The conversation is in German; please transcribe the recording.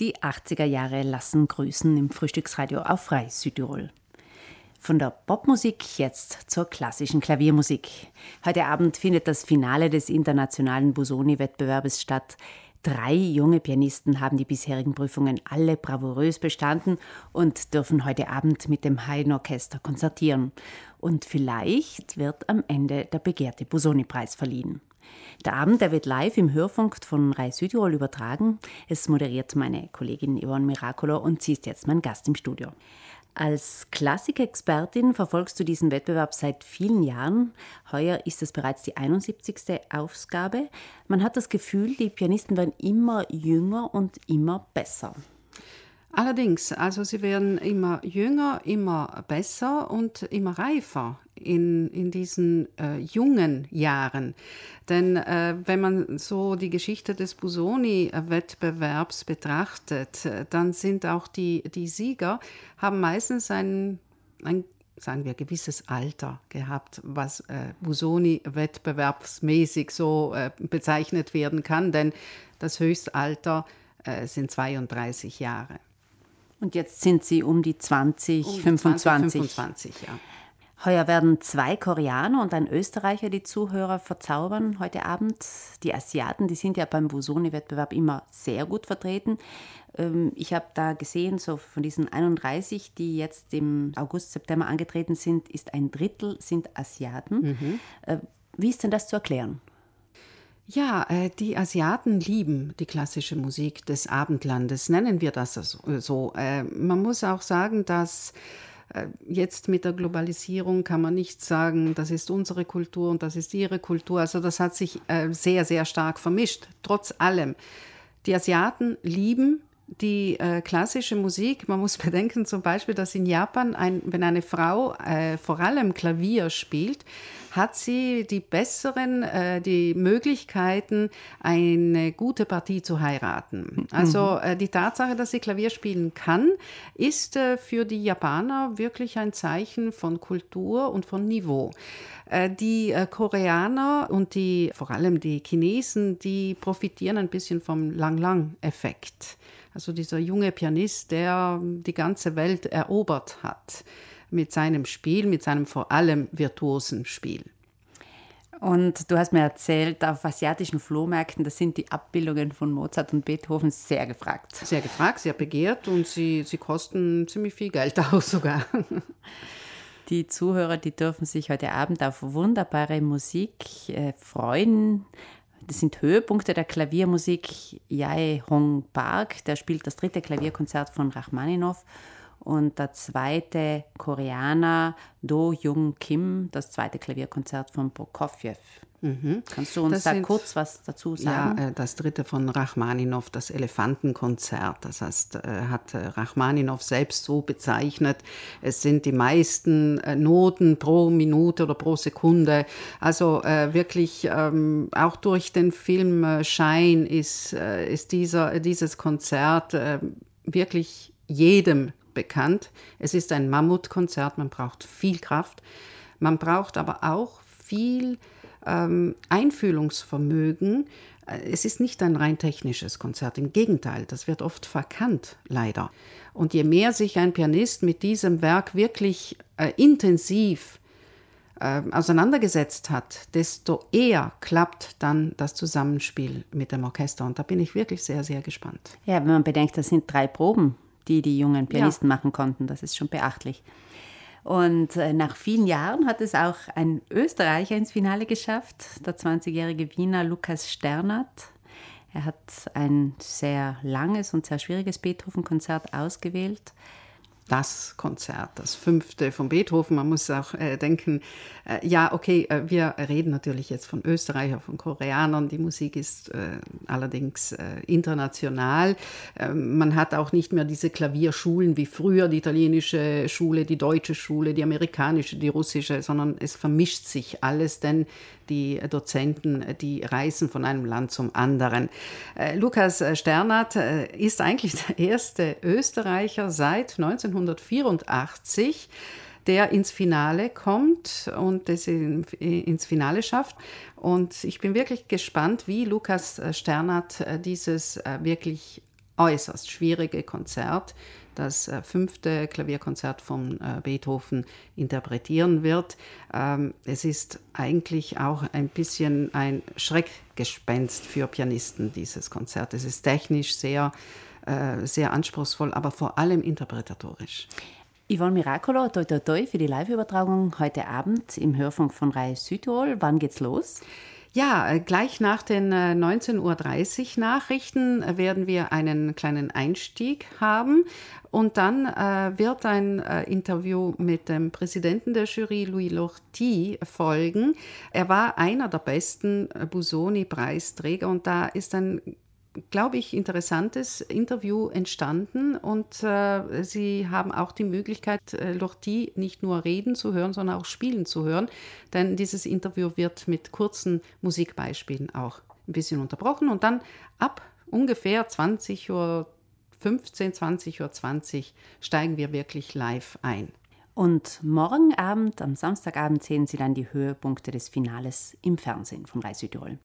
Die 80er Jahre lassen grüßen im Frühstücksradio auf Frei Südtirol. Von der Popmusik jetzt zur klassischen Klaviermusik. Heute Abend findet das Finale des internationalen Busoni-Wettbewerbes statt. Drei junge Pianisten haben die bisherigen Prüfungen alle bravourös bestanden und dürfen heute Abend mit dem Haydn Orchester konzertieren. Und vielleicht wird am Ende der begehrte Busoni-Preis verliehen. Der Abend der wird live im Hörfunk von Rai Südtirol übertragen. Es moderiert meine Kollegin Yvonne Miracolo und sie ist jetzt mein Gast im Studio. Als Klassikexpertin verfolgst du diesen Wettbewerb seit vielen Jahren. Heuer ist es bereits die 71. Ausgabe. Man hat das Gefühl, die Pianisten werden immer jünger und immer besser. Allerdings, also sie werden immer jünger, immer besser und immer reifer in, in diesen äh, jungen Jahren. Denn äh, wenn man so die Geschichte des Busoni-Wettbewerbs betrachtet, äh, dann sind auch die, die Sieger, haben meistens ein, ein sagen wir, gewisses Alter gehabt, was äh, Busoni wettbewerbsmäßig so äh, bezeichnet werden kann, denn das Höchstalter äh, sind 32 Jahre. Und jetzt sind Sie um die 20, um 25. 20, 25, ja. Heuer werden zwei Koreaner und ein Österreicher die Zuhörer verzaubern heute Abend. Die Asiaten, die sind ja beim Busoni-Wettbewerb immer sehr gut vertreten. Ähm, ich habe da gesehen, so von diesen 31, die jetzt im August, September angetreten sind, ist ein Drittel sind Asiaten. Mhm. Äh, wie ist denn das zu erklären? Ja, äh, die Asiaten lieben die klassische Musik des Abendlandes, nennen wir das so. Äh, man muss auch sagen, dass äh, jetzt mit der Globalisierung kann man nicht sagen, das ist unsere Kultur und das ist ihre Kultur. Also das hat sich sehr, sehr stark vermischt. Trotz allem, die Asiaten lieben die äh, klassische Musik, man muss bedenken zum Beispiel, dass in Japan, ein, wenn eine Frau äh, vor allem Klavier spielt, hat sie die besseren, äh, die Möglichkeiten, eine gute Partie zu heiraten. Also mhm. äh, die Tatsache, dass sie Klavier spielen kann, ist äh, für die Japaner wirklich ein Zeichen von Kultur und von Niveau. Äh, die Koreaner und die, vor allem die Chinesen, die profitieren ein bisschen vom Lang-Lang-Effekt. Also dieser junge Pianist, der die ganze Welt erobert hat mit seinem Spiel, mit seinem vor allem virtuosen Spiel. Und du hast mir erzählt, auf asiatischen Flohmärkten, da sind die Abbildungen von Mozart und Beethoven sehr gefragt. Sehr gefragt, sehr begehrt und sie, sie kosten ziemlich viel Geld aus sogar. Die Zuhörer, die dürfen sich heute Abend auf wunderbare Musik äh, freuen. Das sind Höhepunkte der Klaviermusik. Jae Hong Park, der spielt das dritte Klavierkonzert von Rachmaninow und der zweite Koreaner Do Jung Kim, das zweite Klavierkonzert von Prokofjew. Mhm. Kannst du uns das da sind, kurz was dazu sagen? Ja, äh, das dritte von Rachmaninow, das Elefantenkonzert. Das heißt, äh, hat äh, Rachmaninow selbst so bezeichnet. Es sind die meisten Noten pro Minute oder pro Sekunde. Also wirklich ähm, auch durch den Film Shine ist, ist dieser, dieses Konzert wirklich jedem bekannt. Es ist ein Mammutkonzert, man braucht viel Kraft, man braucht aber auch viel ähm, Einfühlungsvermögen. Äh, es ist nicht ein rein technisches Konzert, im Gegenteil, das wird oft verkannt, leider. Und je mehr sich ein Pianist mit diesem Werk wirklich äh, intensiv äh, auseinandergesetzt hat, desto eher klappt dann das Zusammenspiel mit dem Orchester. Und da bin ich wirklich sehr, sehr gespannt. Ja, wenn man bedenkt, das sind drei Proben die die jungen Pianisten ja. machen konnten. Das ist schon beachtlich. Und äh, nach vielen Jahren hat es auch ein Österreicher ins Finale geschafft, der 20-jährige Wiener Lukas Sternert. Er hat ein sehr langes und sehr schwieriges Beethoven-Konzert ausgewählt das Konzert, das fünfte von Beethoven. Man muss auch äh, denken, äh, ja, okay, äh, wir reden natürlich jetzt von Österreichern, von Koreanern. Die Musik ist äh, allerdings äh, international. Ähm, man hat auch nicht mehr diese Klavierschulen wie früher, die italienische Schule, die deutsche Schule, die amerikanische, die russische, sondern es vermischt sich alles, denn die Dozenten, die reisen von einem Land zum anderen. Äh, Lukas Sternert ist eigentlich der erste Österreicher seit 1900 1984 der ins Finale kommt und das ins Finale schafft. Und ich bin wirklich gespannt, wie Lukas Sternert äh, dieses äh, wirklich äußerst schwierige Konzert, das äh, fünfte Klavierkonzert von äh, Beethoven interpretieren wird. Ähm, es ist eigentlich auch ein bisschen ein Schreckgespenst für Pianisten, dieses Konzert. Es ist technisch sehr, äh, sehr anspruchsvoll, aber vor allem interpretatorisch. Yvonne Miracolo, toi toi toi für die Live-Übertragung heute Abend im Hörfunk von Rai Südtirol. Wann geht's los? Ja, äh, gleich nach den 19.30 Uhr Nachrichten äh, werden wir einen kleinen Einstieg haben und dann äh, wird ein äh, Interview mit dem Präsidenten der Jury, Louis Lorty, folgen. Er war einer der besten Busoni-Preisträger und da ist ein glaube ich, interessantes Interview entstanden und äh, Sie haben auch die Möglichkeit, äh, Lortie nicht nur reden zu hören, sondern auch spielen zu hören, denn dieses Interview wird mit kurzen Musikbeispielen auch ein bisschen unterbrochen und dann ab ungefähr 20 Uhr 15, 20 Uhr 20 steigen wir wirklich live ein. Und morgen Abend, am Samstagabend, sehen Sie dann die Höhepunkte des Finales im Fernsehen von Reis Südtirol.